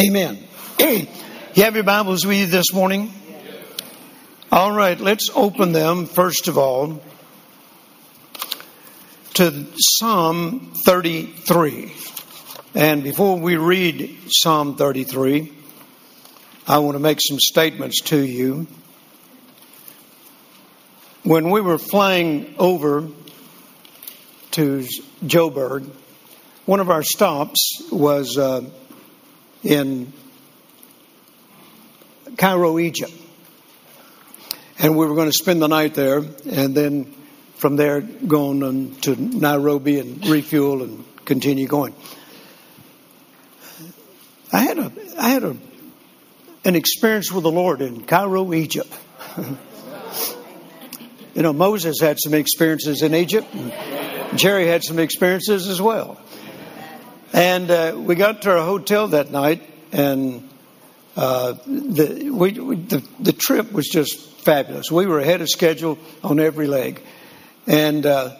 Amen. you have your Bibles with you this morning? All right, let's open them first of all to Psalm 33. And before we read Psalm 33, I want to make some statements to you. When we were flying over to Joburg, one of our stops was uh, in Cairo, Egypt. And we were going to spend the night there and then from there go on to Nairobi and refuel and continue going. I had a I had a an experience with the Lord in Cairo, Egypt. you know, Moses had some experiences in Egypt. Jerry had some experiences as well. And uh, we got to our hotel that night, and uh, the, we, we, the, the trip was just fabulous. We were ahead of schedule on every leg. And uh,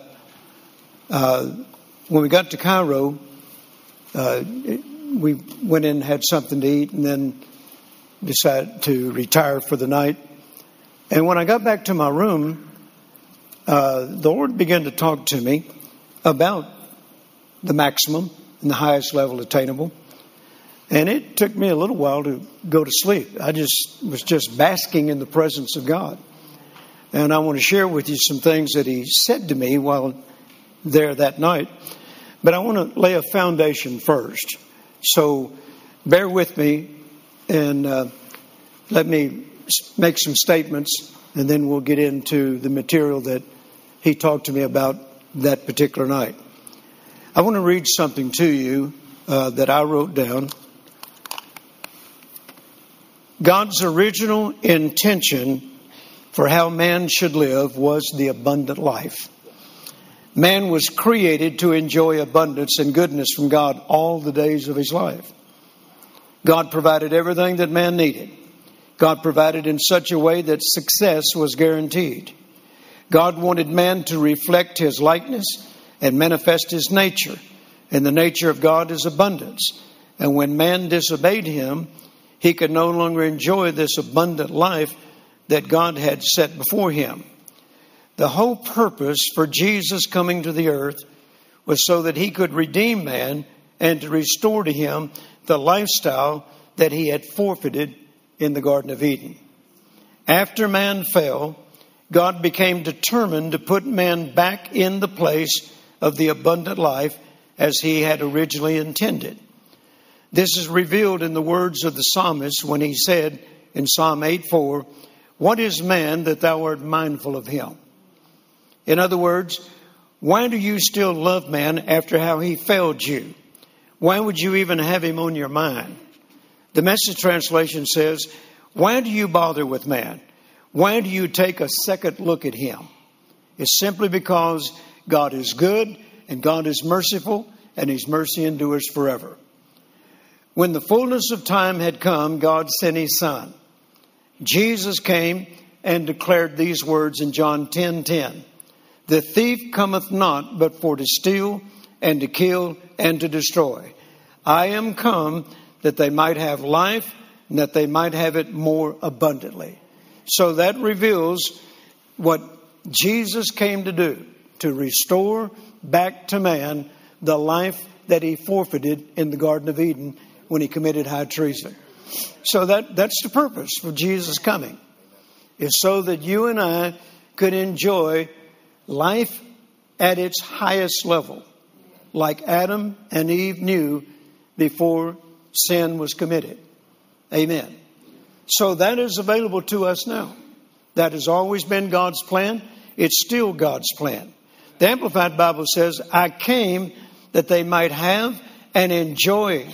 uh when we got to Cairo, uh, we went in and had something to eat, and then decided to retire for the night. And when I got back to my room, uh, the Lord began to talk to me about the maximum and the highest level attainable. And it took me a little while to go to sleep. I just was just basking in the presence of God. And I want to share with you some things that He said to me while there that night. But I want to lay a foundation first. So bear with me and uh, let me make some statements, and then we'll get into the material that He talked to me about that particular night. I want to read something to you uh, that I wrote down. God's original intention for how man should live was the abundant life. Man was created to enjoy abundance and goodness from God all the days of his life. God provided everything that man needed. God provided in such a way that success was guaranteed. God wanted man to reflect his likeness and manifest his nature. And the nature of God is abundance. And when man disobeyed him, he could no longer enjoy this abundant life that God had set before him. The whole purpose for Jesus coming to the earth was so that he could redeem man and to restore to him the lifestyle that he had forfeited in the Garden of Eden. After man fell, God became determined to put man back in the place of the abundant life as he had originally intended. This is revealed in the words of the psalmist when he said in Psalm 8 4, What is man that thou art mindful of him? In other words, why do you still love man after how he failed you? Why would you even have him on your mind? The message translation says, Why do you bother with man? Why do you take a second look at him? It's simply because God is good and God is merciful and his mercy endures forever. When the fullness of time had come, God sent his son. Jesus came and declared these words in John 10:10. 10, 10, the thief cometh not but for to steal and to kill and to destroy. I am come that they might have life and that they might have it more abundantly. So that reveals what Jesus came to do to restore back to man the life that he forfeited in the Garden of Eden when he committed high treason. So that, that's the purpose for Jesus coming, is so that you and I could enjoy life at its highest level, like Adam and Eve knew before sin was committed. Amen. So that is available to us now. That has always been God's plan. It's still God's plan. The Amplified Bible says, I came that they might have and enjoy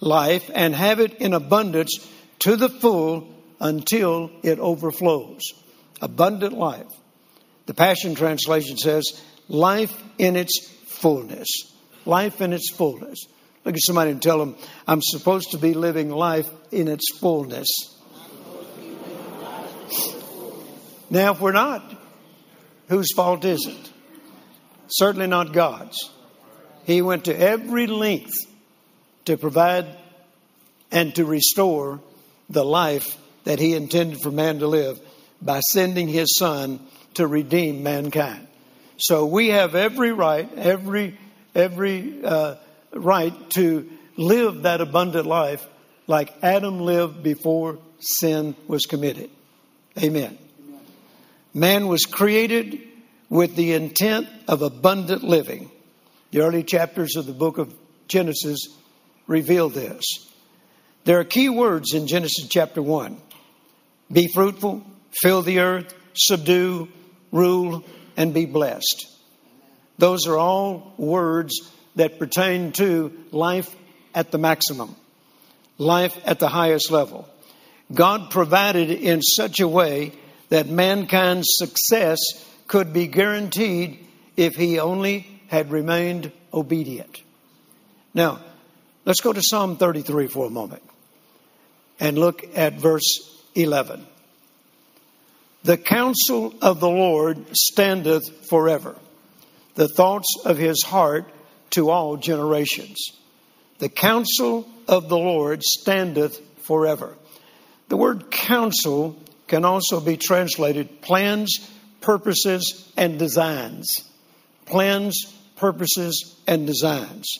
life and have it in abundance to the full until it overflows. Abundant life. The Passion Translation says, life in its fullness. Life in its fullness. Look at somebody and tell them, I'm supposed to be living life in its fullness. Now, if we're not, whose fault is it? Certainly not God's. He went to every length to provide and to restore the life that he intended for man to live by sending his son to redeem mankind. So we have every right, every every uh, right to live that abundant life like Adam lived before sin was committed. Amen. Man was created with the intent of abundant living. The early chapters of the book of Genesis reveal this. There are key words in Genesis chapter 1 be fruitful, fill the earth, subdue, rule, and be blessed. Those are all words that pertain to life at the maximum, life at the highest level. God provided in such a way that mankind's success could be guaranteed if he only had remained obedient. Now, let's go to Psalm 33 for a moment and look at verse 11. The counsel of the Lord standeth forever, the thoughts of his heart to all generations. The counsel of the Lord standeth forever. The word counsel can also be translated plans, purposes, and designs. Plans, purposes, and designs.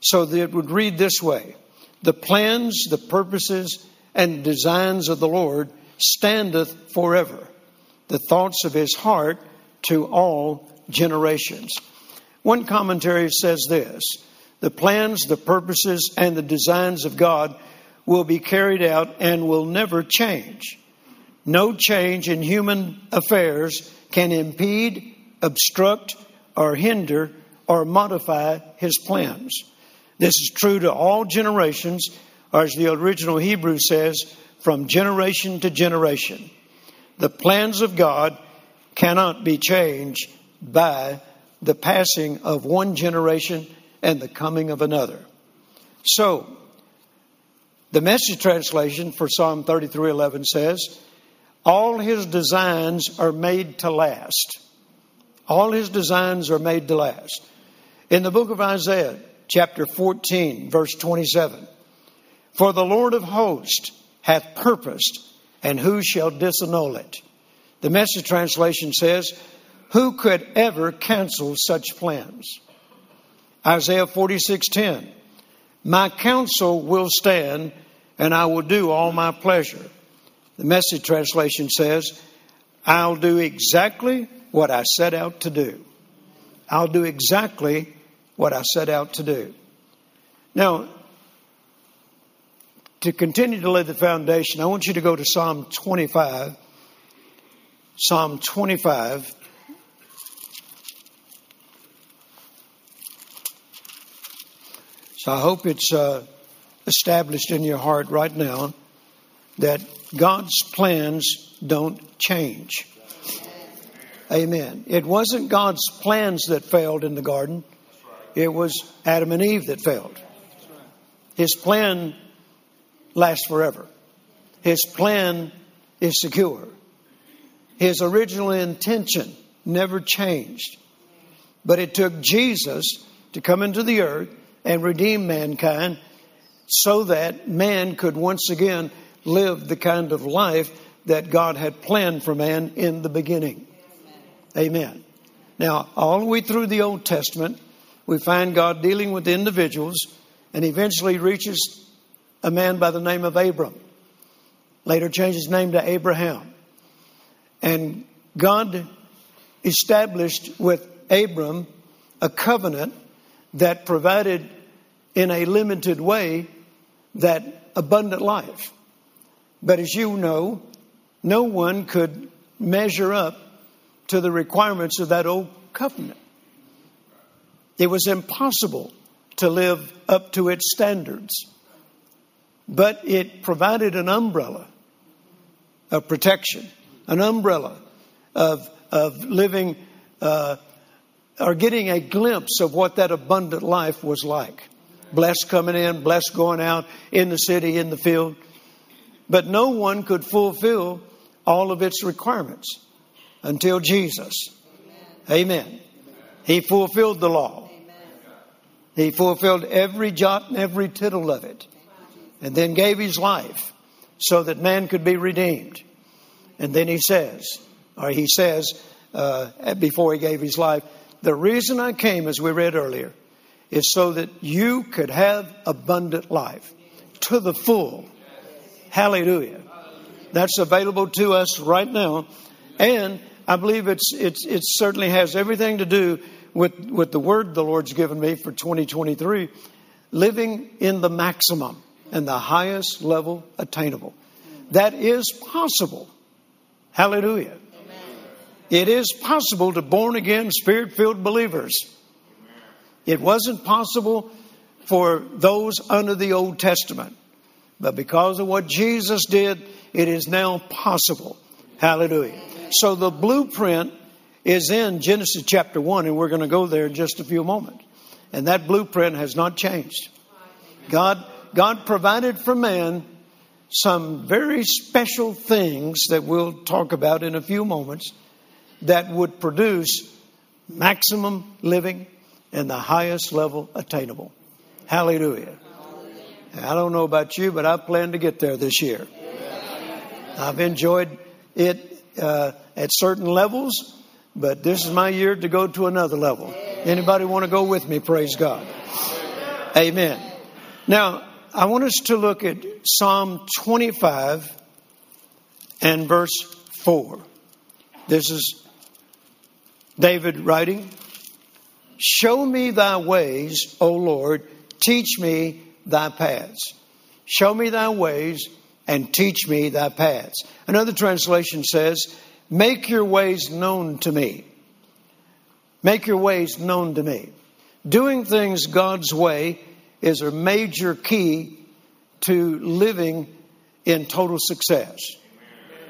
So that it would read this way The plans, the purposes, and designs of the Lord standeth forever, the thoughts of his heart to all generations. One commentary says this the plans, the purposes, and the designs of God will be carried out and will never change. No change in human affairs can impede, obstruct, or hinder or modify his plans. This is true to all generations, or as the original Hebrew says, from generation to generation. The plans of God cannot be changed by the passing of one generation and the coming of another. So, the message translation for Psalm 33:11 says, "All his designs are made to last. All his designs are made to last." In the book of Isaiah, chapter 14, verse 27, "For the Lord of hosts hath purposed, and who shall disannul it?" The message translation says, "Who could ever cancel such plans?" Isaiah 46:10 My counsel will stand and I will do all my pleasure. The message translation says, I'll do exactly what I set out to do. I'll do exactly what I set out to do. Now, to continue to lay the foundation, I want you to go to Psalm 25. Psalm 25. So I hope it's uh, established in your heart right now that God's plans don't change. Amen. It wasn't God's plans that failed in the garden, it was Adam and Eve that failed. His plan lasts forever, His plan is secure. His original intention never changed. But it took Jesus to come into the earth and redeem mankind so that man could once again live the kind of life that God had planned for man in the beginning. Amen. Now, all the way through the Old Testament, we find God dealing with individuals and eventually reaches a man by the name of Abram. Later changed his name to Abraham. And God established with Abram a covenant that provided in a limited way that abundant life. But as you know, no one could measure up to the requirements of that old covenant. It was impossible to live up to its standards. But it provided an umbrella of protection, an umbrella of, of living uh, or getting a glimpse of what that abundant life was like. Blessed coming in, blessed going out in the city, in the field. But no one could fulfill all of its requirements until Jesus. Amen. Amen. He fulfilled the law. Amen. He fulfilled every jot and every tittle of it. and then gave his life so that man could be redeemed. And then he says, or he says, uh, before he gave his life, the reason I came, as we read earlier, is so that you could have abundant life to the full. Hallelujah. That's available to us right now. And I believe it's, it's, it certainly has everything to do with, with the word the Lord's given me for 2023 living in the maximum and the highest level attainable. That is possible. Hallelujah. It is possible to born again, spirit filled believers. It wasn't possible for those under the Old Testament. But because of what Jesus did, it is now possible. Hallelujah. So the blueprint is in Genesis chapter 1, and we're going to go there in just a few moments. And that blueprint has not changed. God, God provided for man some very special things that we'll talk about in a few moments that would produce maximum living and the highest level attainable. Hallelujah. I don't know about you, but I plan to get there this year. I've enjoyed it uh, at certain levels, but this is my year to go to another level. Anybody want to go with me? Praise God. Amen. Now, I want us to look at Psalm 25 and verse 4. This is David writing, Show me thy ways, O Lord, teach me thy paths. Show me thy ways and teach me thy paths. Another translation says, Make your ways known to me. Make your ways known to me. Doing things God's way is a major key to living in total success.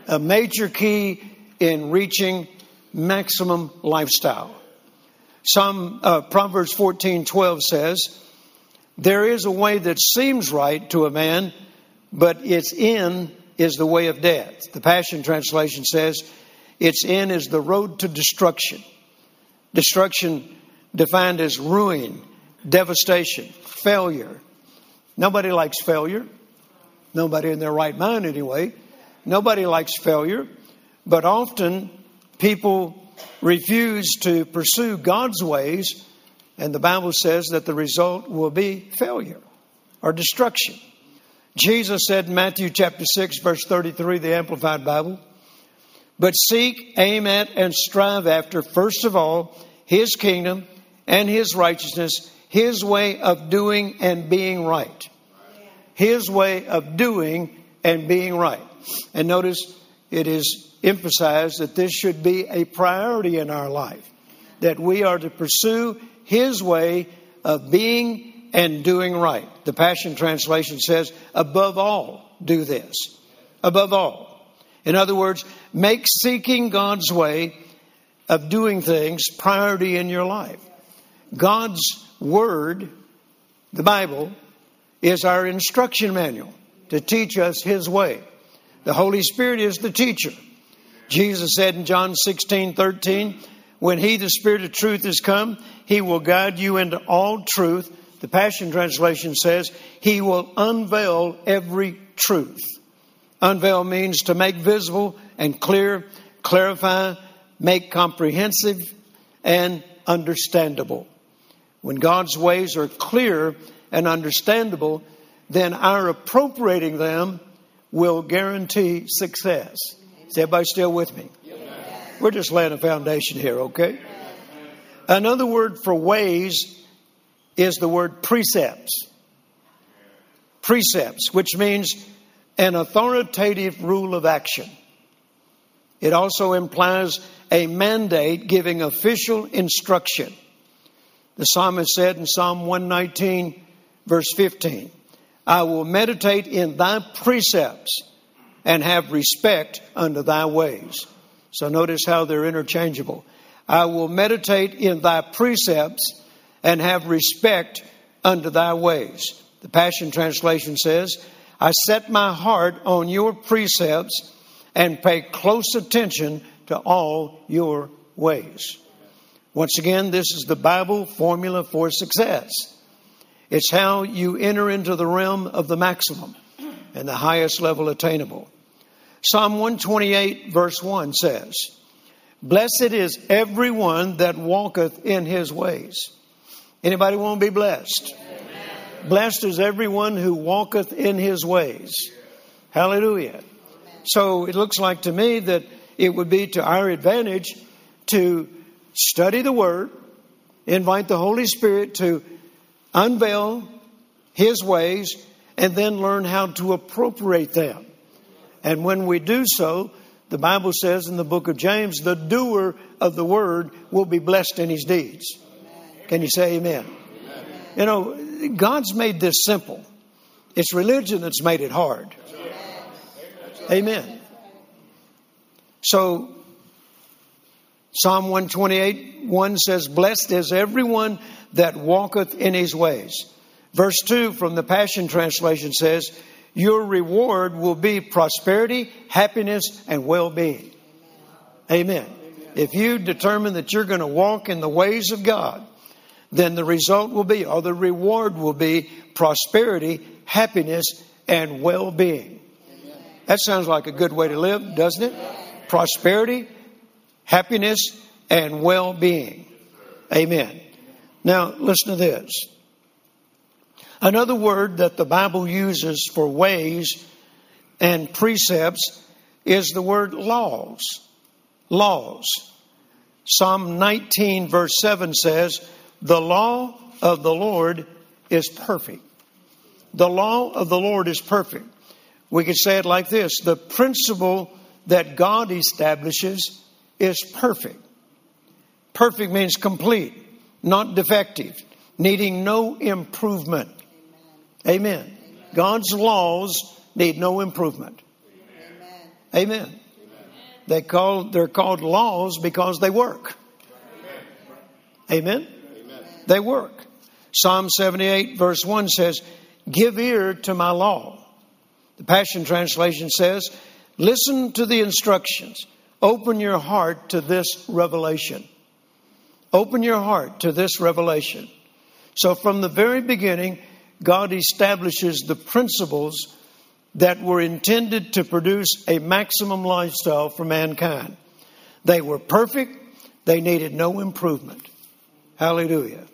A major key in reaching maximum lifestyle. Some uh, Proverbs fourteen twelve says, "There is a way that seems right to a man, but its end is the way of death." The Passion Translation says, "Its end is the road to destruction." Destruction defined as ruin, devastation, failure. Nobody likes failure. Nobody in their right mind, anyway. Nobody likes failure, but often people refuse to pursue God's ways, and the Bible says that the result will be failure or destruction. Jesus said in Matthew chapter 6, verse 33, the Amplified Bible, but seek, aim at, and strive after, first of all, His kingdom and His righteousness, His way of doing and being right. His way of doing and being right. And notice it is emphasized that this should be a priority in our life, that we are to pursue His way of being and doing right. The Passion Translation says, above all, do this. Above all. In other words, make seeking God's way of doing things priority in your life. God's Word, the Bible, is our instruction manual to teach us His way. The Holy Spirit is the teacher. Jesus said in John 16, 13, when He, the Spirit of truth, is come, He will guide you into all truth. The Passion Translation says, He will unveil every truth. Unveil means to make visible and clear, clarify, make comprehensive, and understandable. When God's ways are clear and understandable, then our appropriating them will guarantee success. Is everybody still with me? We're just laying a foundation here, okay? Another word for ways is the word precepts. Precepts, which means an authoritative rule of action. It also implies a mandate giving official instruction. The psalmist said in Psalm 119, verse 15, I will meditate in thy precepts and have respect unto thy ways. So notice how they're interchangeable. I will meditate in thy precepts and have respect unto thy ways. The Passion Translation says, I set my heart on your precepts and pay close attention to all your ways. Once again, this is the Bible formula for success. It's how you enter into the realm of the maximum and the highest level attainable. Psalm 128 verse 1 says, Blessed is everyone that walketh in his ways. Anybody want to be blessed? Amen. Blessed is everyone who walketh in his ways. Hallelujah. So it looks like to me that it would be to our advantage to study the Word, invite the Holy Spirit to unveil His ways, and then learn how to appropriate them. And when we do so, the Bible says in the book of James, the doer of the Word will be blessed in his deeds. Can you say amen? amen? You know, God's made this simple. It's religion that's made it hard. Amen. So Psalm 128 1 says, Blessed is everyone that walketh in his ways. Verse 2 from the Passion Translation says, Your reward will be prosperity, happiness, and well being. Amen. If you determine that you're going to walk in the ways of God, then the result will be, or the reward will be, prosperity, happiness, and well being. That sounds like a good way to live, doesn't it? Prosperity, happiness, and well being. Amen. Now, listen to this. Another word that the Bible uses for ways and precepts is the word laws. Laws. Psalm 19, verse 7 says, The law of the Lord is perfect. The law of the Lord is perfect. We could say it like this The principle that God establishes is perfect. Perfect means complete, not defective, needing no improvement. Amen. God's laws need no improvement. Amen. Amen. They call, they're called laws because they work. Amen. They work. Psalm 78 verse 1 says, Give ear to my law. The Passion Translation says, Listen to the instructions. Open your heart to this revelation. Open your heart to this revelation. So, from the very beginning, God establishes the principles that were intended to produce a maximum lifestyle for mankind. They were perfect, they needed no improvement. Hallelujah.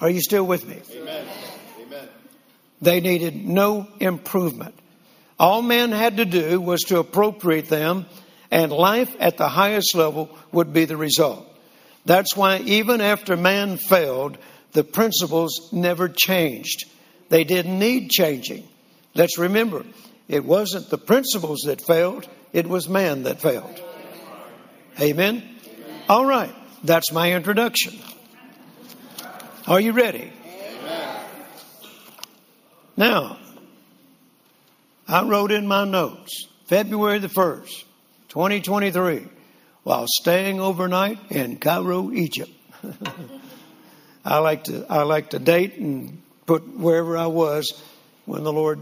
Are you still with me? Amen. Amen. They needed no improvement. All man had to do was to appropriate them, and life at the highest level would be the result. That's why even after man failed, the principles never changed. They didn't need changing. Let's remember, it wasn't the principles that failed, it was man that failed. Amen? All right, that's my introduction. Are you ready? Now, I wrote in my notes February the 1st, 2023, while staying overnight in Cairo, Egypt. I like to I like to date and put wherever I was when the Lord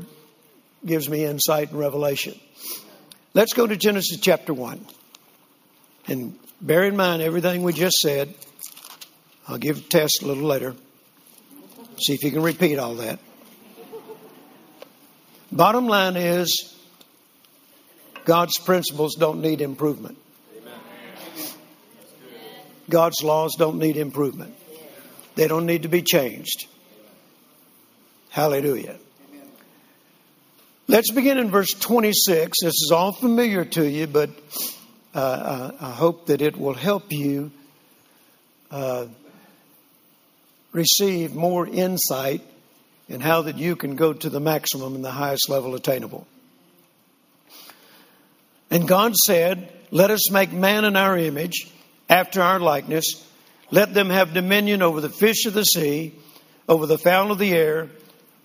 gives me insight and revelation. Let's go to Genesis chapter 1. And bear in mind everything we just said. I'll give a test a little later. See if you can repeat all that. Bottom line is God's principles don't need improvement. God's laws don't need improvement. They don't need to be changed. Hallelujah. Let's begin in verse 26. This is all familiar to you, but uh, I hope that it will help you uh, receive more insight in how that you can go to the maximum and the highest level attainable. And God said, Let us make man in our image, after our likeness. Let them have dominion over the fish of the sea, over the fowl of the air,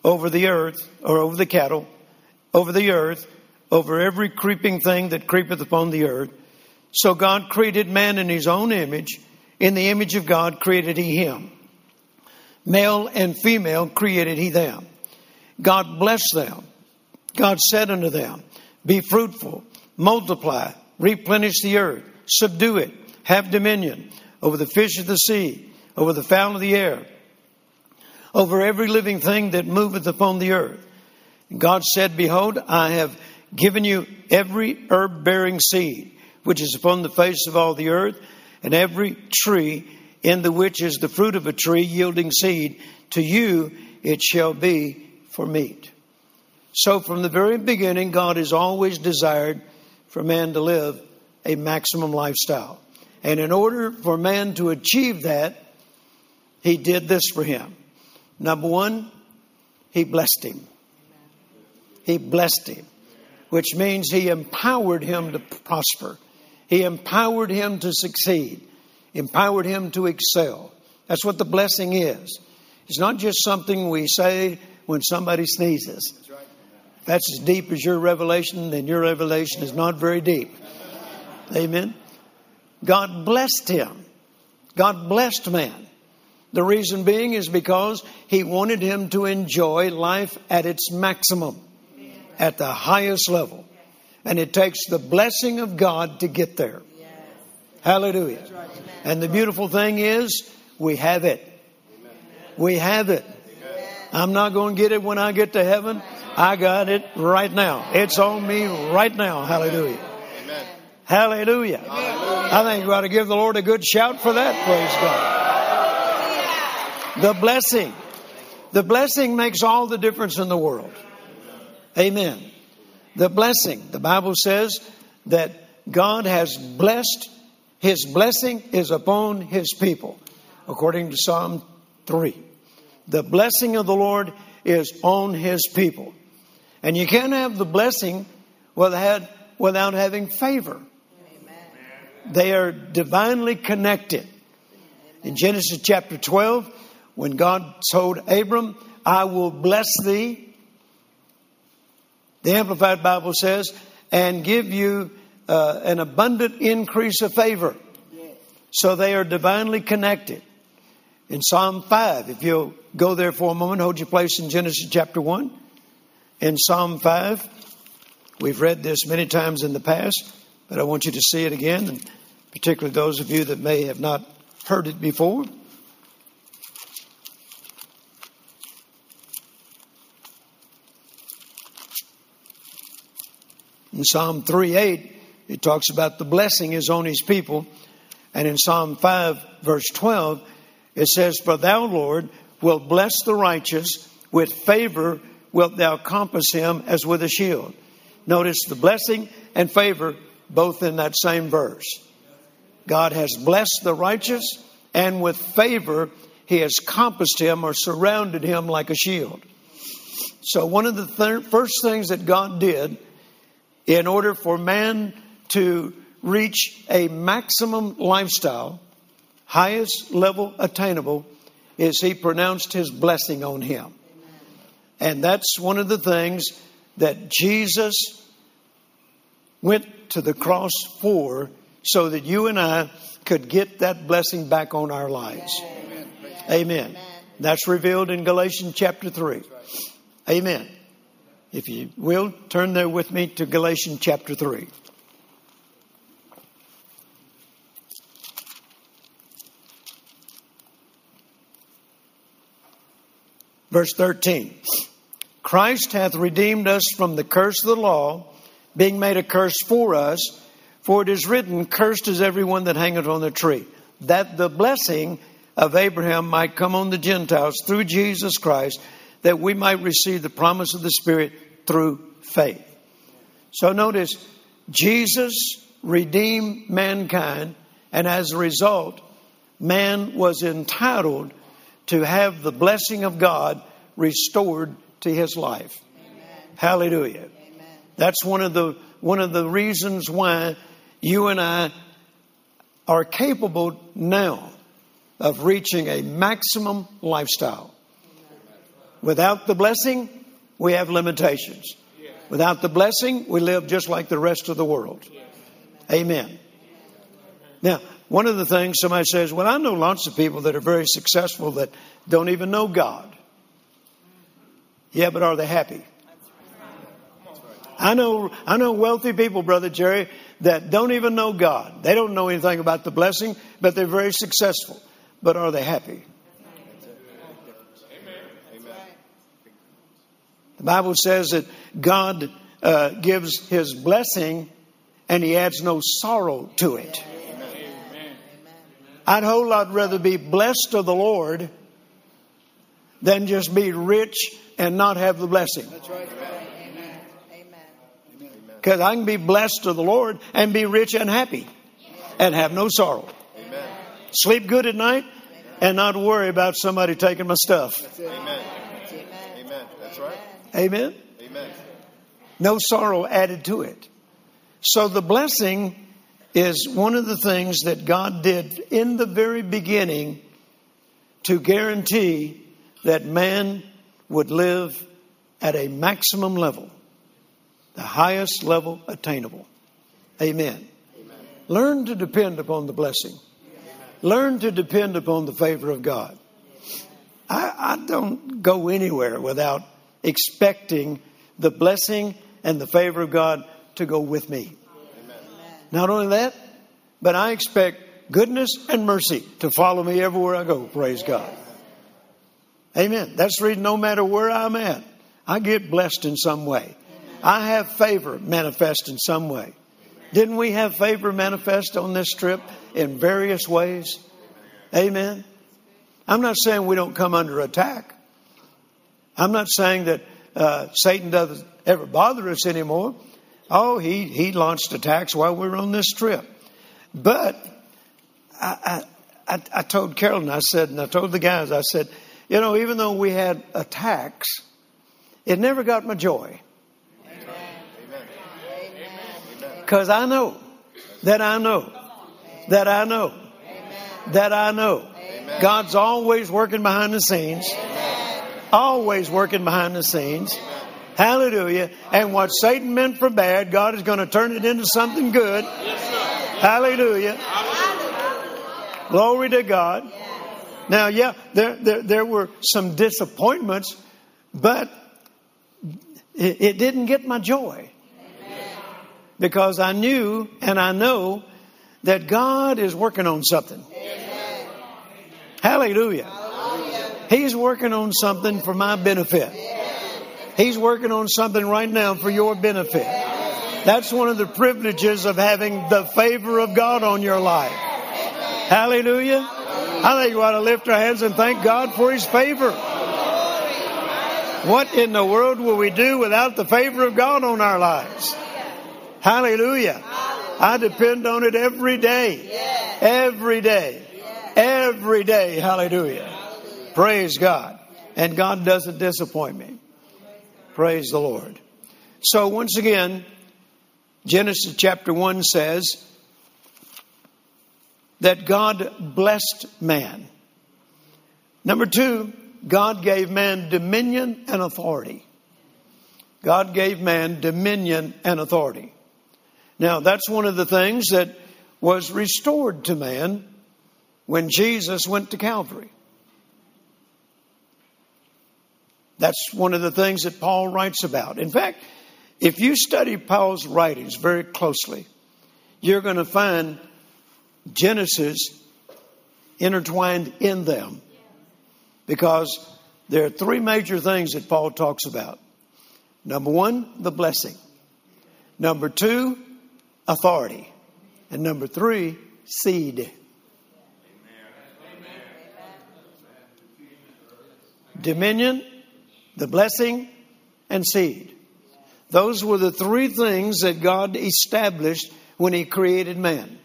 over the earth, or over the cattle, over the earth, over every creeping thing that creepeth upon the earth. So God created man in his own image. In the image of God created he him. Male and female created he them. God blessed them. God said unto them, Be fruitful, multiply, replenish the earth, subdue it, have dominion over the fish of the sea, over the fowl of the air, over every living thing that moveth upon the earth. God said, Behold, I have given you every herb bearing seed, which is upon the face of all the earth, and every tree in the which is the fruit of a tree yielding seed. To you it shall be for meat. So from the very beginning, God has always desired for man to live a maximum lifestyle. And in order for man to achieve that, he did this for him. Number one, he blessed him. He blessed him, which means he empowered him to prosper. He empowered him to succeed, empowered him to excel. That's what the blessing is. It's not just something we say when somebody sneezes. That's as deep as your revelation, then your revelation is not very deep. Amen. God blessed him. God blessed man. The reason being is because he wanted him to enjoy life at its maximum, at the highest level. And it takes the blessing of God to get there. Hallelujah. And the beautiful thing is, we have it. We have it. I'm not going to get it when I get to heaven. I got it right now. It's on me right now. Hallelujah. Hallelujah. Hallelujah. I think we ought to give the Lord a good shout for that. Praise God. The blessing. The blessing makes all the difference in the world. Amen. The blessing. The Bible says that God has blessed, His blessing is upon His people, according to Psalm 3. The blessing of the Lord is on His people. And you can't have the blessing without, without having favor. They are divinely connected. In Genesis chapter 12, when God told Abram, I will bless thee, the Amplified Bible says, and give you uh, an abundant increase of favor. So they are divinely connected. In Psalm 5, if you'll go there for a moment, hold your place in Genesis chapter 1. In Psalm 5, we've read this many times in the past, but I want you to see it again. And particularly those of you that may have not heard it before. In Psalm 3 8, it talks about the blessing is on his people. And in Psalm 5, verse 12, it says, For thou, Lord, wilt bless the righteous, with favor wilt thou compass him as with a shield. Notice the blessing and favor both in that same verse. God has blessed the righteous, and with favor, He has compassed him or surrounded him like a shield. So, one of the th- first things that God did in order for man to reach a maximum lifestyle, highest level attainable, is He pronounced His blessing on him. And that's one of the things that Jesus went to the cross for so that you and I could get that blessing back on our lives. Amen. Amen. That's revealed in Galatians chapter 3. Amen. If you will, turn there with me to Galatians chapter 3. Verse 13 Christ hath redeemed us from the curse of the law, being made a curse for us for it is written, Cursed is everyone that hangeth on the tree, that the blessing of Abraham might come on the Gentiles through Jesus Christ, that we might receive the promise of the Spirit through faith. So notice, Jesus redeemed mankind, and as a result, man was entitled to have the blessing of God restored to his life. Amen. Hallelujah. Amen. That's one of the one of the reasons why you and I are capable now of reaching a maximum lifestyle. Without the blessing, we have limitations. Without the blessing, we live just like the rest of the world. Amen. Now, one of the things somebody says, well, I know lots of people that are very successful that don't even know God. Yeah, but are they happy? I know, I know wealthy people, Brother Jerry, that don't even know God. They don't know anything about the blessing, but they're very successful. But are they happy? The Bible says that God uh, gives his blessing and he adds no sorrow to it. I'd whole lot rather be blessed of the Lord than just be rich and not have the blessing. That's right. Because I can be blessed of the Lord and be rich and happy and have no sorrow. Amen. Sleep good at night and not worry about somebody taking my stuff. Amen. Amen. That's right. Amen. Amen. No sorrow added to it. So the blessing is one of the things that God did in the very beginning to guarantee that man would live at a maximum level the highest level attainable. Amen. Amen. Learn to depend upon the blessing. Learn to depend upon the favor of God. I, I don't go anywhere without expecting the blessing and the favor of God to go with me. Amen. Not only that, but I expect goodness and mercy to follow me everywhere I go. Praise God. Amen. That's the reason no matter where I'm at, I get blessed in some way. I have favor manifest in some way. Didn't we have favor manifest on this trip in various ways? Amen. I'm not saying we don't come under attack. I'm not saying that uh, Satan doesn't ever bother us anymore. Oh, he, he launched attacks while we were on this trip. But I, I, I told Carolyn, I said, and I told the guys, I said, you know, even though we had attacks, it never got my joy. Because I know that I know that I know that I know God's always working behind the scenes. Always working behind the scenes. Hallelujah. And what Satan meant for bad, God is going to turn it into something good. Hallelujah. Glory to God. Now, yeah, there, there, there were some disappointments, but it, it didn't get my joy because I knew and I know that God is working on something. Hallelujah. Hallelujah. He's working on something for my benefit. He's working on something right now for your benefit. That's one of the privileges of having the favor of God on your life. Hallelujah. I think we ought to lift our hands and thank God for His favor. What in the world will we do without the favor of God on our lives? Hallelujah. Hallelujah. I depend on it every day. Yes. Every day. Yes. Every day. Hallelujah. Hallelujah. Praise God. And God doesn't disappoint me. Praise the Lord. So once again, Genesis chapter 1 says that God blessed man. Number two, God gave man dominion and authority. God gave man dominion and authority. Now, that's one of the things that was restored to man when Jesus went to Calvary. That's one of the things that Paul writes about. In fact, if you study Paul's writings very closely, you're going to find Genesis intertwined in them because there are three major things that Paul talks about. Number one, the blessing. Number two, authority. And number three, seed. Dominion, the blessing, and seed. Those were the three things that God established when He created man.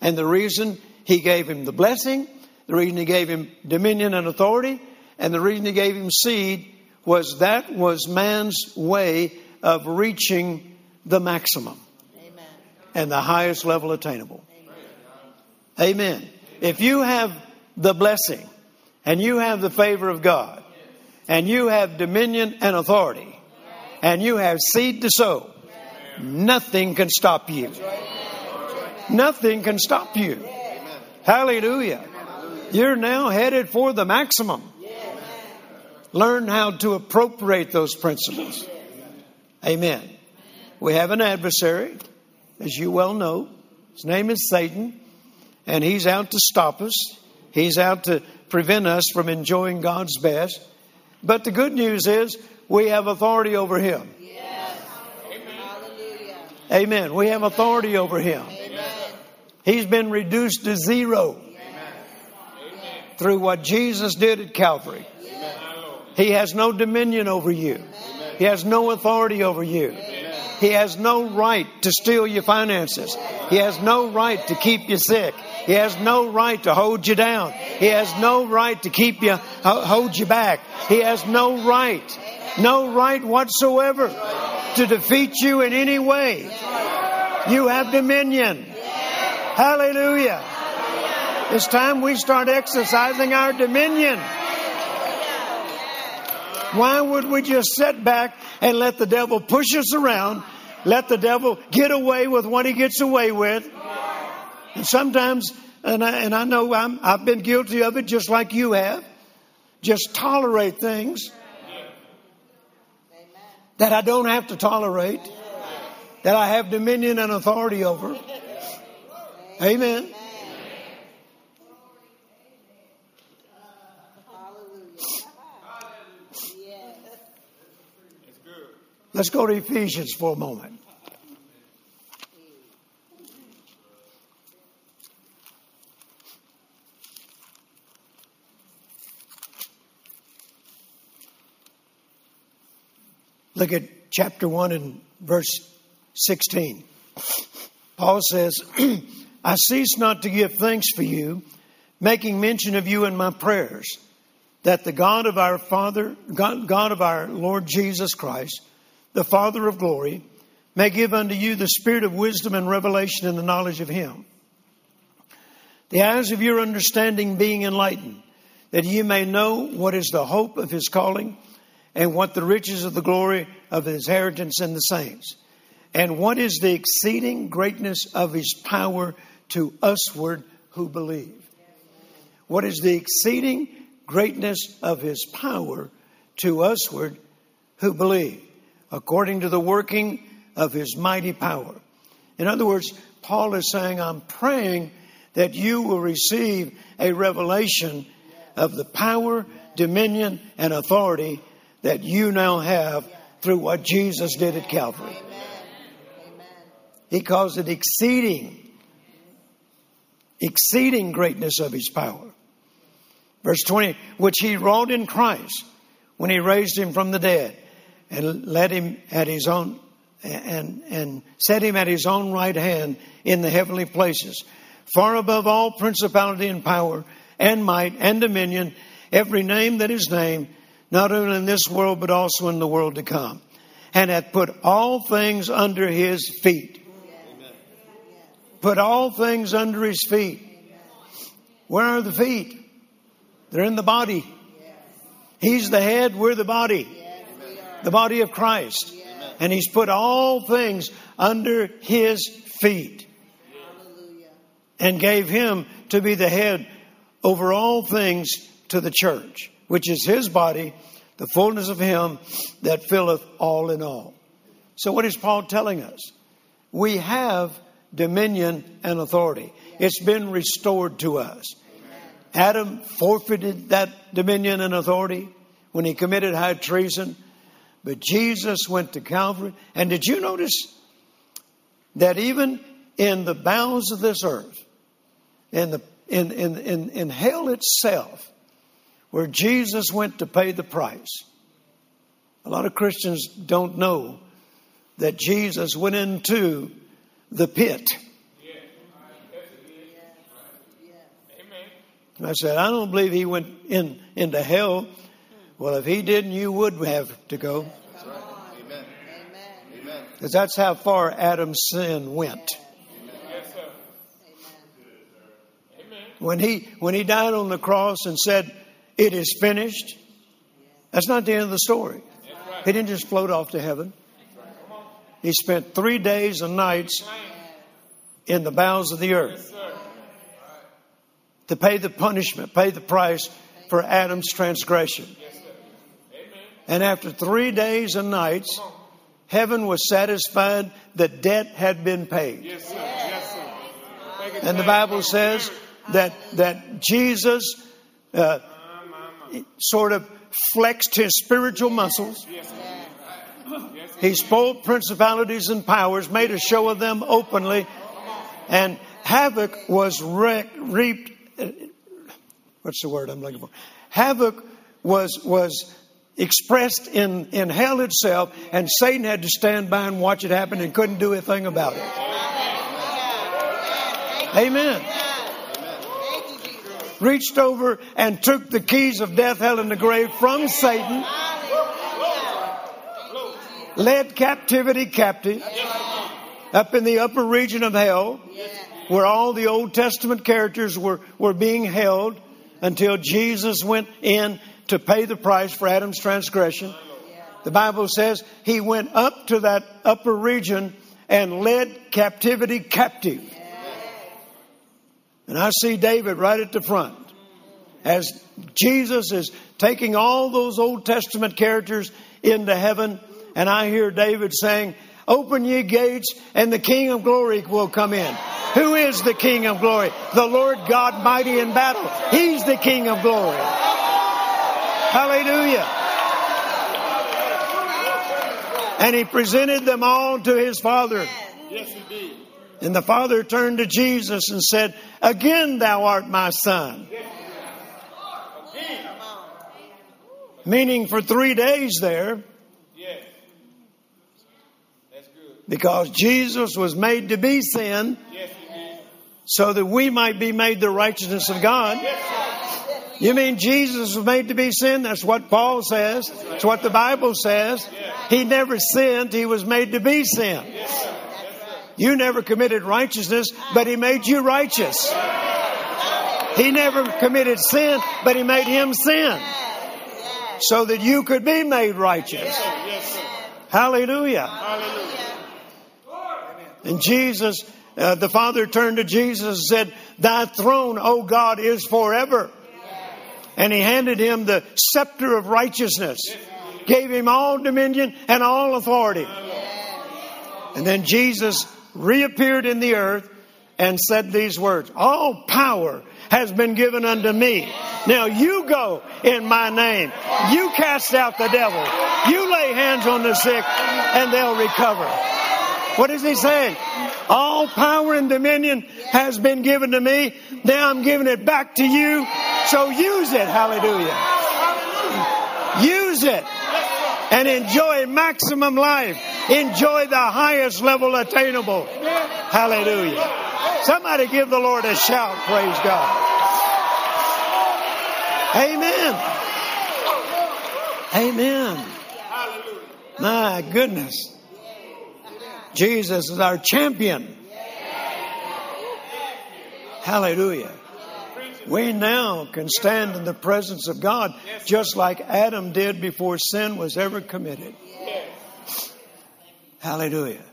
And the reason He gave him the blessing, the reason He gave him dominion and authority, and the reason He gave him seed was that was man's way of reaching the maximum and the highest level attainable. Amen. If you have the blessing and you have the favor of God and you have dominion and authority and you have seed to sow, nothing can stop you. Nothing can stop you. Hallelujah. You're now headed for the maximum. Learn how to appropriate those principles. Amen. We have an adversary as you well know. His name is Satan, and he's out to stop us. He's out to prevent us from enjoying God's best. But the good news is we have authority over him. Amen. We have authority over him. He's been reduced to zero through what Jesus did at Calvary. He has no dominion over you. He has no authority over you. He has no right to steal your finances. He has no right to keep you sick. He has no right to hold you down. He has no right to keep you, hold you back. He has no right, no right whatsoever to defeat you in any way. You have dominion. Hallelujah. It's time we start exercising our dominion. Why would we just sit back and let the devil push us around? Let the devil get away with what he gets away with. And sometimes, and I, and I know I'm, I've been guilty of it just like you have, just tolerate things that I don't have to tolerate, that I have dominion and authority over. Amen. Let's go to Ephesians for a moment. Look at chapter 1 and verse 16. Paul says, I cease not to give thanks for you, making mention of you in my prayers, that the God of our Father, God, God of our Lord Jesus Christ, the Father of glory, may give unto you the spirit of wisdom and revelation in the knowledge of Him. The eyes of your understanding being enlightened, that ye may know what is the hope of His calling, and what the riches of the glory of His inheritance in the saints, and what is the exceeding greatness of His power to usward who believe. What is the exceeding greatness of His power to usward who believe according to the working of his mighty power. In other words, Paul is saying, I'm praying that you will receive a revelation of the power, dominion, and authority that you now have through what Jesus did at Calvary. He calls it exceeding, exceeding greatness of his power. Verse 20, which he wrought in Christ when he raised him from the dead and led him at his own and and set him at his own right hand in the heavenly places, far above all principality and power and might and dominion, every name that is named, not only in this world but also in the world to come, and hath put all things under his feet. Put all things under his feet. Where are the feet? They're in the body. He's the head, we're the body the body of Christ. And He's put all things under His feet and gave Him to be the head over all things to the church, which is His body, the fullness of Him that filleth all in all. So, what is Paul telling us? We have dominion and authority. It's been restored to us. Adam forfeited that dominion and authority when he committed high treason but Jesus went to Calvary. And did you notice that even in the bowels of this earth, in, the, in, in, in, in hell itself, where Jesus went to pay the price, a lot of Christians don't know that Jesus went into the pit. I said, I don't believe he went in into hell. Well, if he didn't, you would have to go. Because that's how far Adam's sin went. When he, when he died on the cross and said, It is finished, that's not the end of the story. He didn't just float off to heaven. He spent three days and nights in the bowels of the earth to pay the punishment, pay the price for Adam's transgression. And after three days and nights, heaven was satisfied, that debt had been paid. Yes, sir. Yes, sir. And the Bible says that, that Jesus uh, sort of flexed his spiritual muscles. He spoiled principalities and powers, made a show of them openly, and havoc was re- reaped. What's the word I'm looking for? Havoc was was expressed in, in hell itself, and Satan had to stand by and watch it happen and couldn't do a thing about it. Amen. Reached over and took the keys of death, hell, and the grave from Satan, led captivity captive up in the upper region of hell, where all the Old Testament characters were, were being held until Jesus went in to pay the price for Adam's transgression. The Bible says he went up to that upper region and led captivity captive. And I see David right at the front as Jesus is taking all those Old Testament characters into heaven. And I hear David saying, Open ye gates, and the King of glory will come in. Who is the King of glory? The Lord God mighty in battle. He's the King of glory. Hallelujah. And he presented them all to his father. Yes, he did. And the father turned to Jesus and said, Again, thou art my son. Meaning for three days there, because Jesus was made to be sin so that we might be made the righteousness of God. You mean Jesus was made to be sin? That's what Paul says. That's what the Bible says. He never sinned, he was made to be sin. You never committed righteousness, but he made you righteous. He never committed sin, but he made him sin. So that you could be made righteous. Hallelujah. And Jesus, uh, the Father turned to Jesus and said, Thy throne, O God, is forever and he handed him the scepter of righteousness, gave him all dominion and all authority. And then Jesus reappeared in the earth and said these words All power has been given unto me. Now you go in my name. You cast out the devil. You lay hands on the sick and they'll recover. What is he saying? All power and dominion has been given to me. Now I'm giving it back to you. So use it. Hallelujah. Use it and enjoy maximum life. Enjoy the highest level attainable. Hallelujah. Somebody give the Lord a shout. Praise God. Amen. Amen. My goodness. Jesus is our champion. Hallelujah. We now can stand in the presence of God just like Adam did before sin was ever committed. Hallelujah.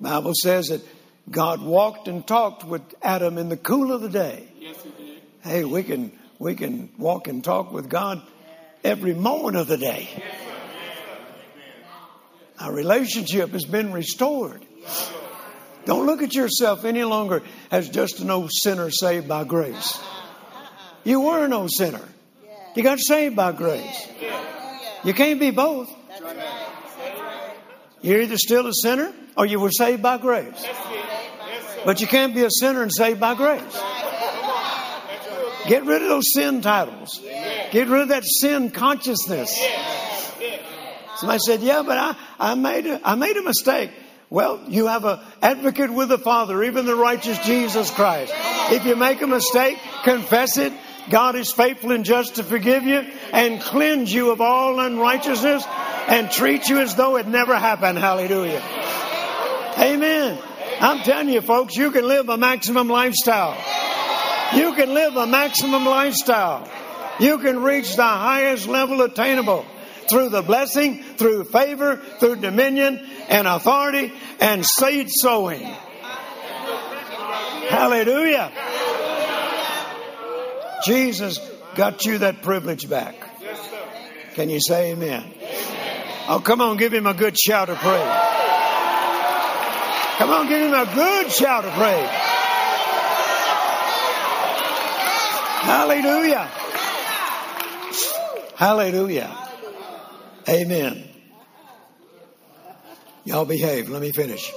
Bible says that God walked and talked with Adam in the cool of the day. Hey, we can we can walk and talk with God every moment of the day. Our relationship has been restored. Don't look at yourself any longer as just an old sinner saved by grace. You were an old sinner. You got saved by grace. You can't be both. You're either still a sinner or you were saved by grace. But you can't be a sinner and saved by grace. Get rid of those sin titles. Get rid of that sin consciousness. Somebody said, Yeah, but I, I, made a, I made a mistake. Well, you have an advocate with the Father, even the righteous Jesus Christ. If you make a mistake, confess it. God is faithful and just to forgive you and cleanse you of all unrighteousness and treat you as though it never happened. Hallelujah. Amen. I'm telling you, folks, you can live a maximum lifestyle. You can live a maximum lifestyle. You can reach the highest level attainable through the blessing, through favor, through dominion and authority and seed sowing. Hallelujah. Jesus got you that privilege back. Can you say amen? Oh, come on, give him a good shout of praise. Come on, give him a good shout of praise. Hallelujah. Hallelujah. Amen. Y'all behave. Let me finish.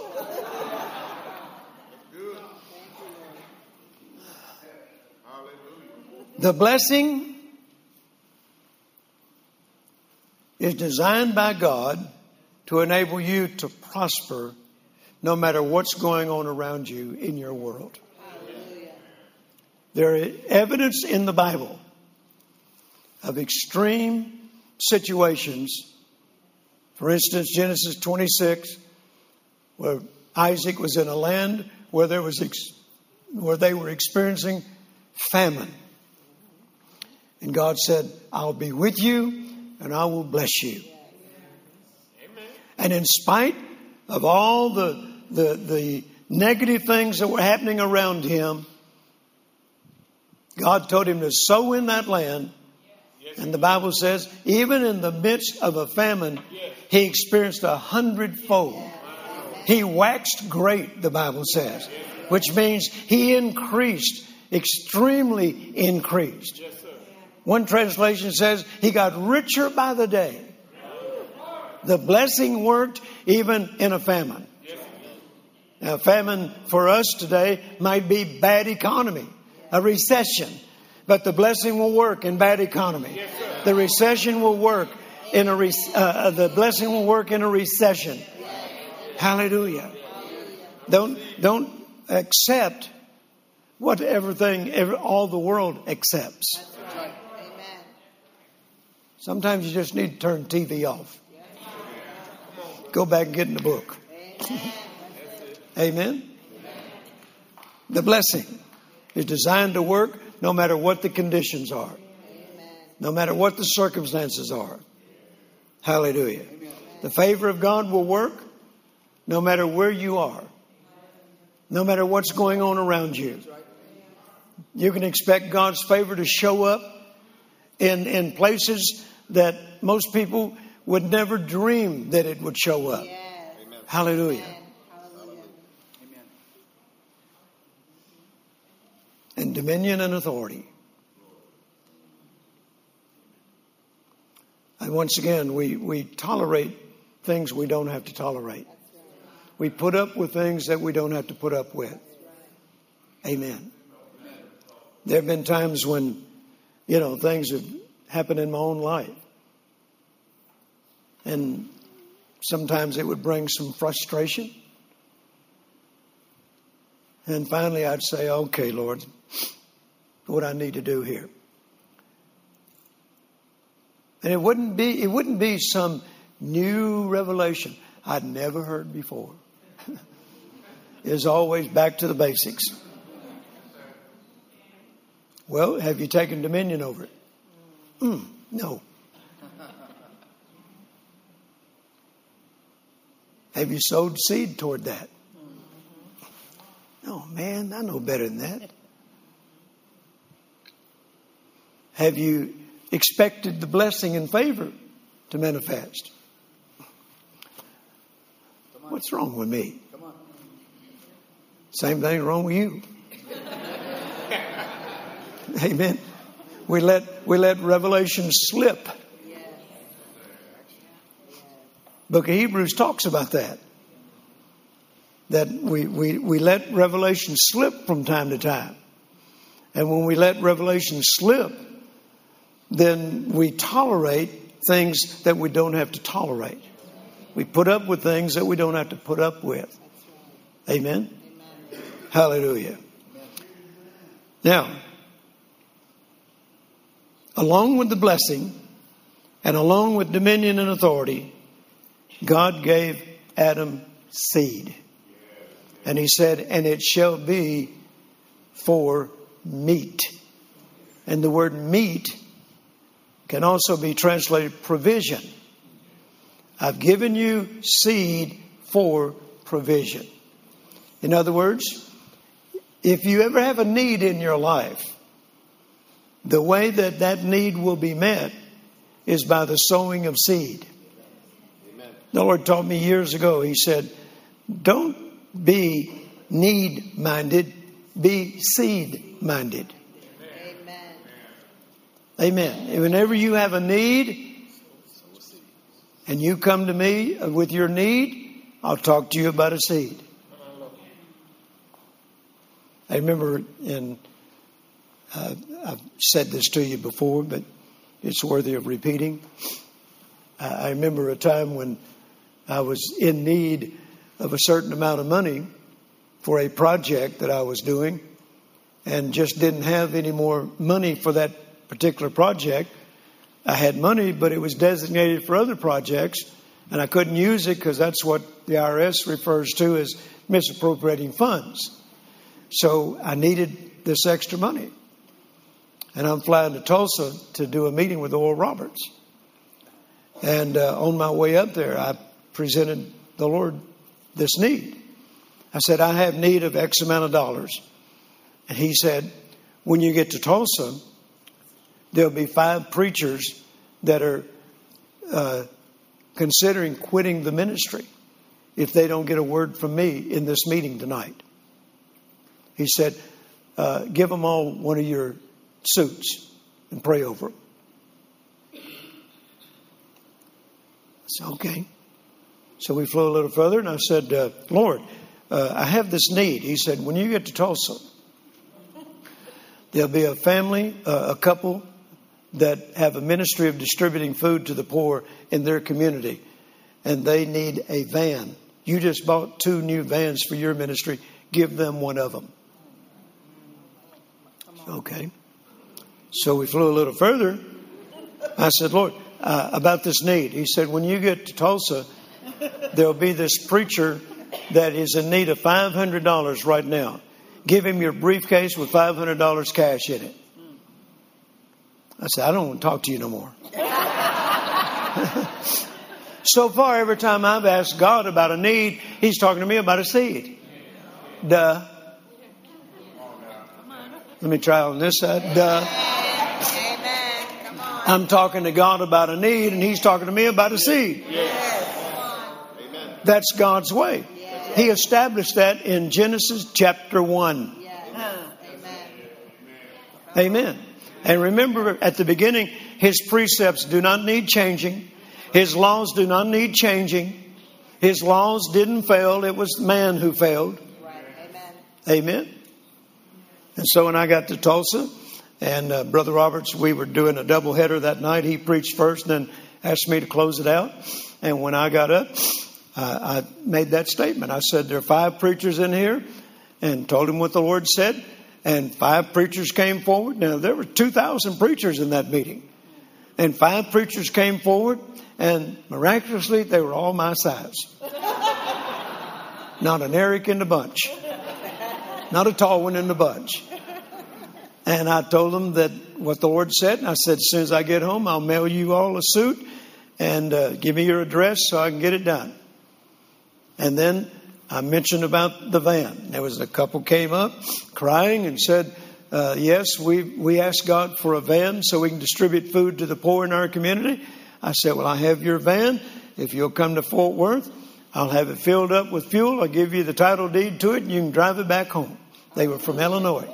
The blessing is designed by God to enable you to prosper no matter what's going on around you in your world. There is evidence in the Bible of extreme situations. For instance, Genesis 26, where Isaac was in a land where there was ex- where they were experiencing famine. And God said, I'll be with you and I will bless you. Amen. And in spite of all the, the, the negative things that were happening around him, God told him to sow in that land. And the Bible says, even in the midst of a famine, he experienced a hundredfold. He waxed great, the Bible says, which means he increased, extremely increased. One translation says he got richer by the day. The blessing worked even in a famine. Now, famine for us today might be bad economy, a recession, but the blessing will work in bad economy. The recession will work in a re- uh, uh, the blessing will work in a recession. Hallelujah. Don't don't accept what everything every, all the world accepts. Sometimes you just need to turn TV off. Go back and get in the book. Amen. The blessing is designed to work no matter what the conditions are, no matter what the circumstances are. Hallelujah. The favor of God will work no matter where you are, no matter what's going on around you. You can expect God's favor to show up in, in places that most people would never dream that it would show up. Hallelujah. Amen. And dominion and authority. And once again, we, we tolerate things we don't have to tolerate. We put up with things that we don't have to put up with. Amen. There have been times when, you know, things have happened in my own life. And sometimes it would bring some frustration. And finally, I'd say, okay, Lord, what I need to do here. And it wouldn't be, it wouldn't be some new revelation I'd never heard before. it's always back to the basics. Well, have you taken dominion over it? Mm, no. Have you sowed seed toward that? Oh, man, I know better than that. Have you expected the blessing and favor to manifest? What's wrong with me? Same thing wrong with you. Amen. We let we let revelation slip Book of Hebrews talks about that. That we, we, we let revelation slip from time to time. And when we let revelation slip, then we tolerate things that we don't have to tolerate. We put up with things that we don't have to put up with. Amen? Amen. Hallelujah. Now, along with the blessing and along with dominion and authority, God gave Adam seed. And he said, And it shall be for meat. And the word meat can also be translated provision. I've given you seed for provision. In other words, if you ever have a need in your life, the way that that need will be met is by the sowing of seed. The Lord taught me years ago, He said, Don't be need minded, be seed minded. Amen. Amen. Whenever you have a need and you come to me with your need, I'll talk to you about a seed. I remember and uh, I've said this to you before, but it's worthy of repeating. I remember a time when I was in need of a certain amount of money for a project that I was doing and just didn't have any more money for that particular project. I had money, but it was designated for other projects, and I couldn't use it because that's what the IRS refers to as misappropriating funds. So I needed this extra money. And I'm flying to Tulsa to do a meeting with Oral Roberts. And uh, on my way up there, I presented the Lord this need. I said, I have need of X amount of dollars. And he said, When you get to Tulsa, there'll be five preachers that are uh, considering quitting the ministry if they don't get a word from me in this meeting tonight. He said, uh, Give them all one of your suits and pray over them. I said, Okay. So we flew a little further, and I said, uh, Lord, uh, I have this need. He said, When you get to Tulsa, there'll be a family, uh, a couple that have a ministry of distributing food to the poor in their community, and they need a van. You just bought two new vans for your ministry. Give them one of them. Okay. So we flew a little further. I said, Lord, uh, about this need. He said, when you get to Tulsa, there'll be this preacher that is in need of $500 right now. Give him your briefcase with $500 cash in it. I said, I don't want to talk to you no more. so far, every time I've asked God about a need, He's talking to me about a seed. Duh. Let me try on this side. Duh. I'm talking to God about a need, and He's talking to me about a seed. That's God's way. He established that in Genesis chapter 1. Amen. And remember at the beginning, His precepts do not need changing. His laws do not need changing. His laws didn't fail. It was man who failed. Amen. Amen. And so when I got to Tulsa, and uh, Brother Roberts, we were doing a double header that night. He preached first, and then asked me to close it out. And when I got up, uh, I made that statement. I said, There are five preachers in here, and told him what the Lord said. And five preachers came forward. Now, there were 2,000 preachers in that meeting. And five preachers came forward, and miraculously, they were all my size. Not an Eric in the bunch not a tall one in the bunch. And I told them that what the Lord said. And I said, as soon as I get home, I'll mail you all a suit and uh, give me your address so I can get it done. And then I mentioned about the van. There was a couple came up crying and said, uh, yes, we, we asked God for a van so we can distribute food to the poor in our community. I said, well, I have your van. If you'll come to Fort Worth, I'll have it filled up with fuel. I'll give you the title deed to it and you can drive it back home. They were from Illinois.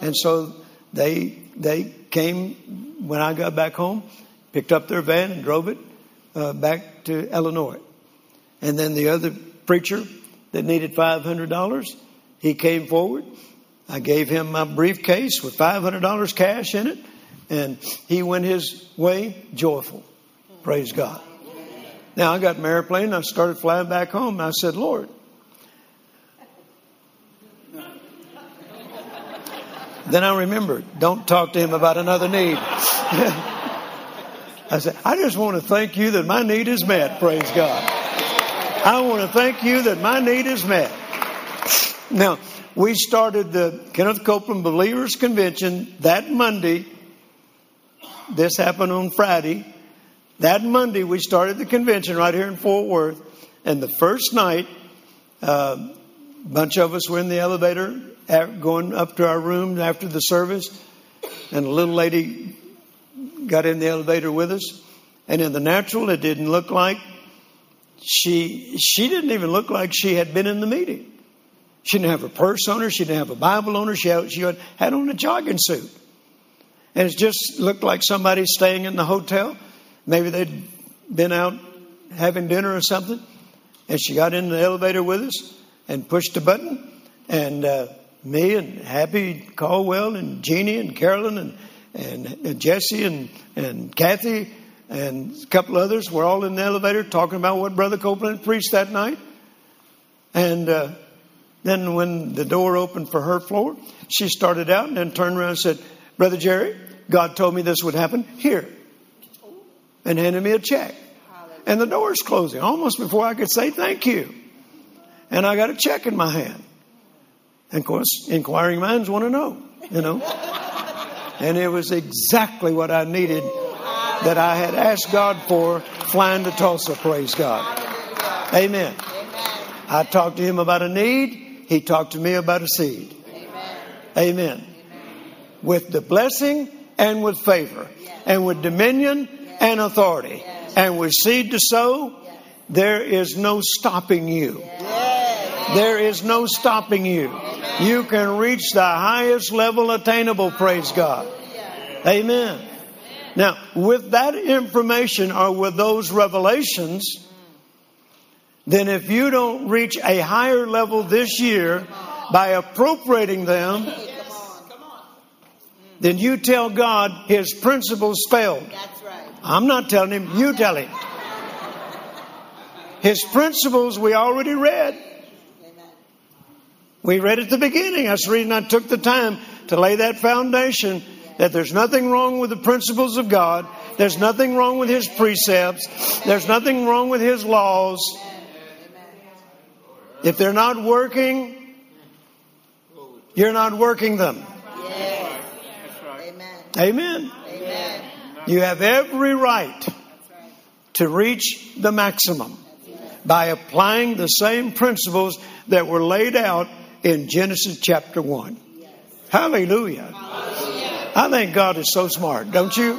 And so they, they came when I got back home, picked up their van and drove it uh, back to Illinois. And then the other preacher that needed $500, he came forward. I gave him my briefcase with $500 cash in it, and he went his way joyful. Praise God. Now I got an airplane I started flying back home and I said, Lord, Then I remembered, don't talk to him about another need. I said, I just want to thank you that my need is met. Praise God. I want to thank you that my need is met. Now, we started the Kenneth Copeland Believers Convention that Monday. This happened on Friday. That Monday, we started the convention right here in Fort Worth. And the first night, uh, a bunch of us were in the elevator going up to our room after the service, and a little lady got in the elevator with us. And in the natural, it didn't look like she she didn't even look like she had been in the meeting. She didn't have a purse on her. She didn't have a Bible on her. She had, she had on a jogging suit. And it just looked like somebody staying in the hotel. Maybe they'd been out having dinner or something. And she got in the elevator with us and pushed a button. And uh, me and Happy Caldwell and Jeannie and Carolyn and, and, and Jesse and, and Cathy and a couple others were all in the elevator talking about what Brother Copeland preached that night. And uh, then when the door opened for her floor, she started out and then turned around and said, Brother Jerry, God told me this would happen here. And handed me a check. And the door's closing almost before I could say thank you. And I got a check in my hand. And of course, inquiring minds want to know, you know. And it was exactly what I needed that I had asked God for flying to Tulsa, praise God. Amen. I talked to him about a need, he talked to me about a seed. Amen. With the blessing and with favor, and with dominion and authority, and with seed to sow, there is no stopping you. There is no stopping you. You can reach the highest level attainable, praise God. Amen. Now, with that information or with those revelations, then if you don't reach a higher level this year by appropriating them, then you tell God his principles failed. I'm not telling him, you tell him. His principles we already read. We read at the beginning. That's the reason I took the time to lay that foundation that there's nothing wrong with the principles of God. There's nothing wrong with His precepts. There's nothing wrong with His laws. If they're not working, you're not working them. Amen. Amen. You have every right to reach the maximum by applying the same principles that were laid out in Genesis chapter 1. Hallelujah. I think God is so smart, don't you?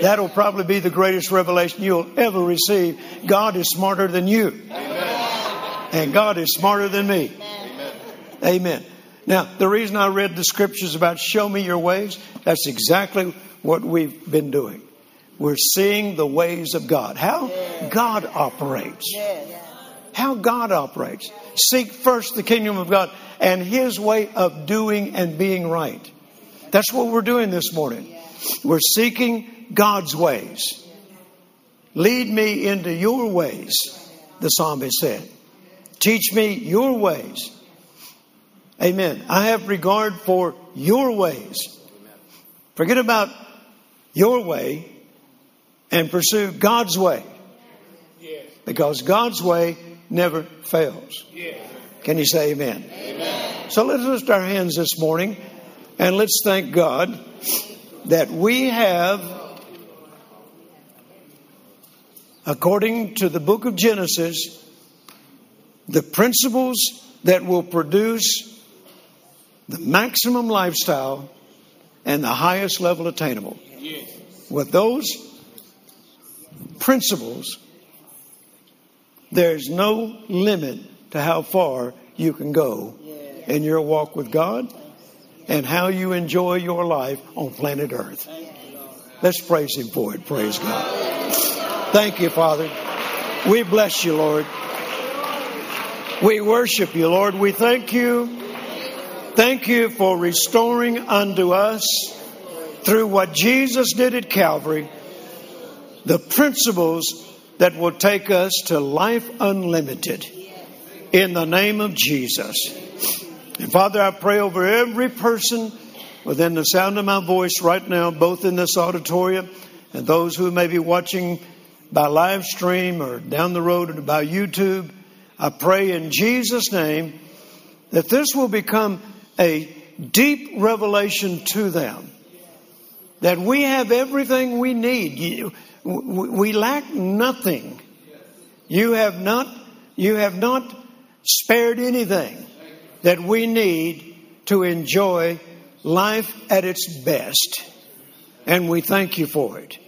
That'll probably be the greatest revelation you'll ever receive. God is smarter than you. And God is smarter than me. Amen. Now, the reason I read the scriptures about show me your ways, that's exactly what we've been doing. We're seeing the ways of God. How God operates. How God operates. Seek first the kingdom of God and His way of doing and being right. That's what we're doing this morning. We're seeking God's ways. Lead me into your ways, the psalmist said. Teach me your ways. Amen. I have regard for your ways. Forget about your way and pursue God's way. Because God's way never fails. Can you say amen? amen? So let's lift our hands this morning and let's thank God that we have, according to the book of Genesis, the principles that will produce the maximum lifestyle and the highest level attainable. With those principles, there's no limit to how far you can go in your walk with God and how you enjoy your life on planet Earth. Let's praise Him for it. Praise God. Thank you, Father. We bless you, Lord. We worship you, Lord. We thank you. Thank you for restoring unto us through what Jesus did at Calvary the principles that will take us to life unlimited in the name of Jesus. And Father, I pray over every person within the sound of my voice right now, both in this auditorium and those who may be watching by live stream or down the road by YouTube. I pray in Jesus' name that this will become a deep revelation to them. That we have everything we need. We lack nothing. You have not, you have not spared anything that we need to enjoy life at its best. And we thank you for it.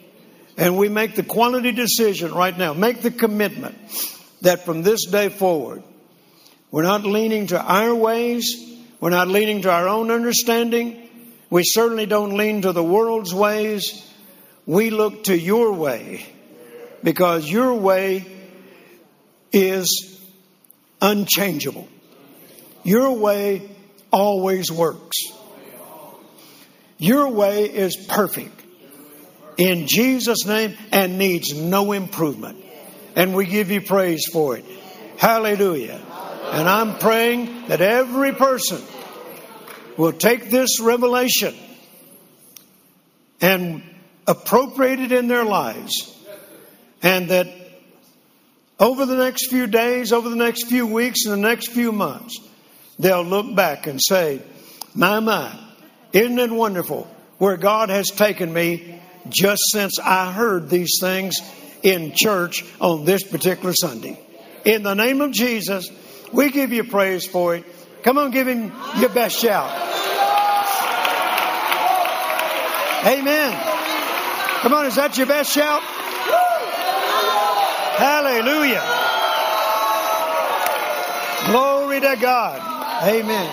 And we make the quality decision right now, make the commitment that from this day forward, we're not leaning to our ways, we're not leaning to our own understanding, We certainly don't lean to the world's ways. We look to your way because your way is unchangeable. Your way always works. Your way is perfect in Jesus' name and needs no improvement. And we give you praise for it. Hallelujah. And I'm praying that every person will take this revelation and appropriate it in their lives. And that over the next few days, over the next few weeks, and the next few months, they'll look back and say, My, my, isn't it wonderful where God has taken me just since I heard these things in church on this particular Sunday? In the name of Jesus, we give you praise for it. Come on, give him your best shout. Amen. Come on, is that your best shout? Hallelujah. Glory to God. Amen.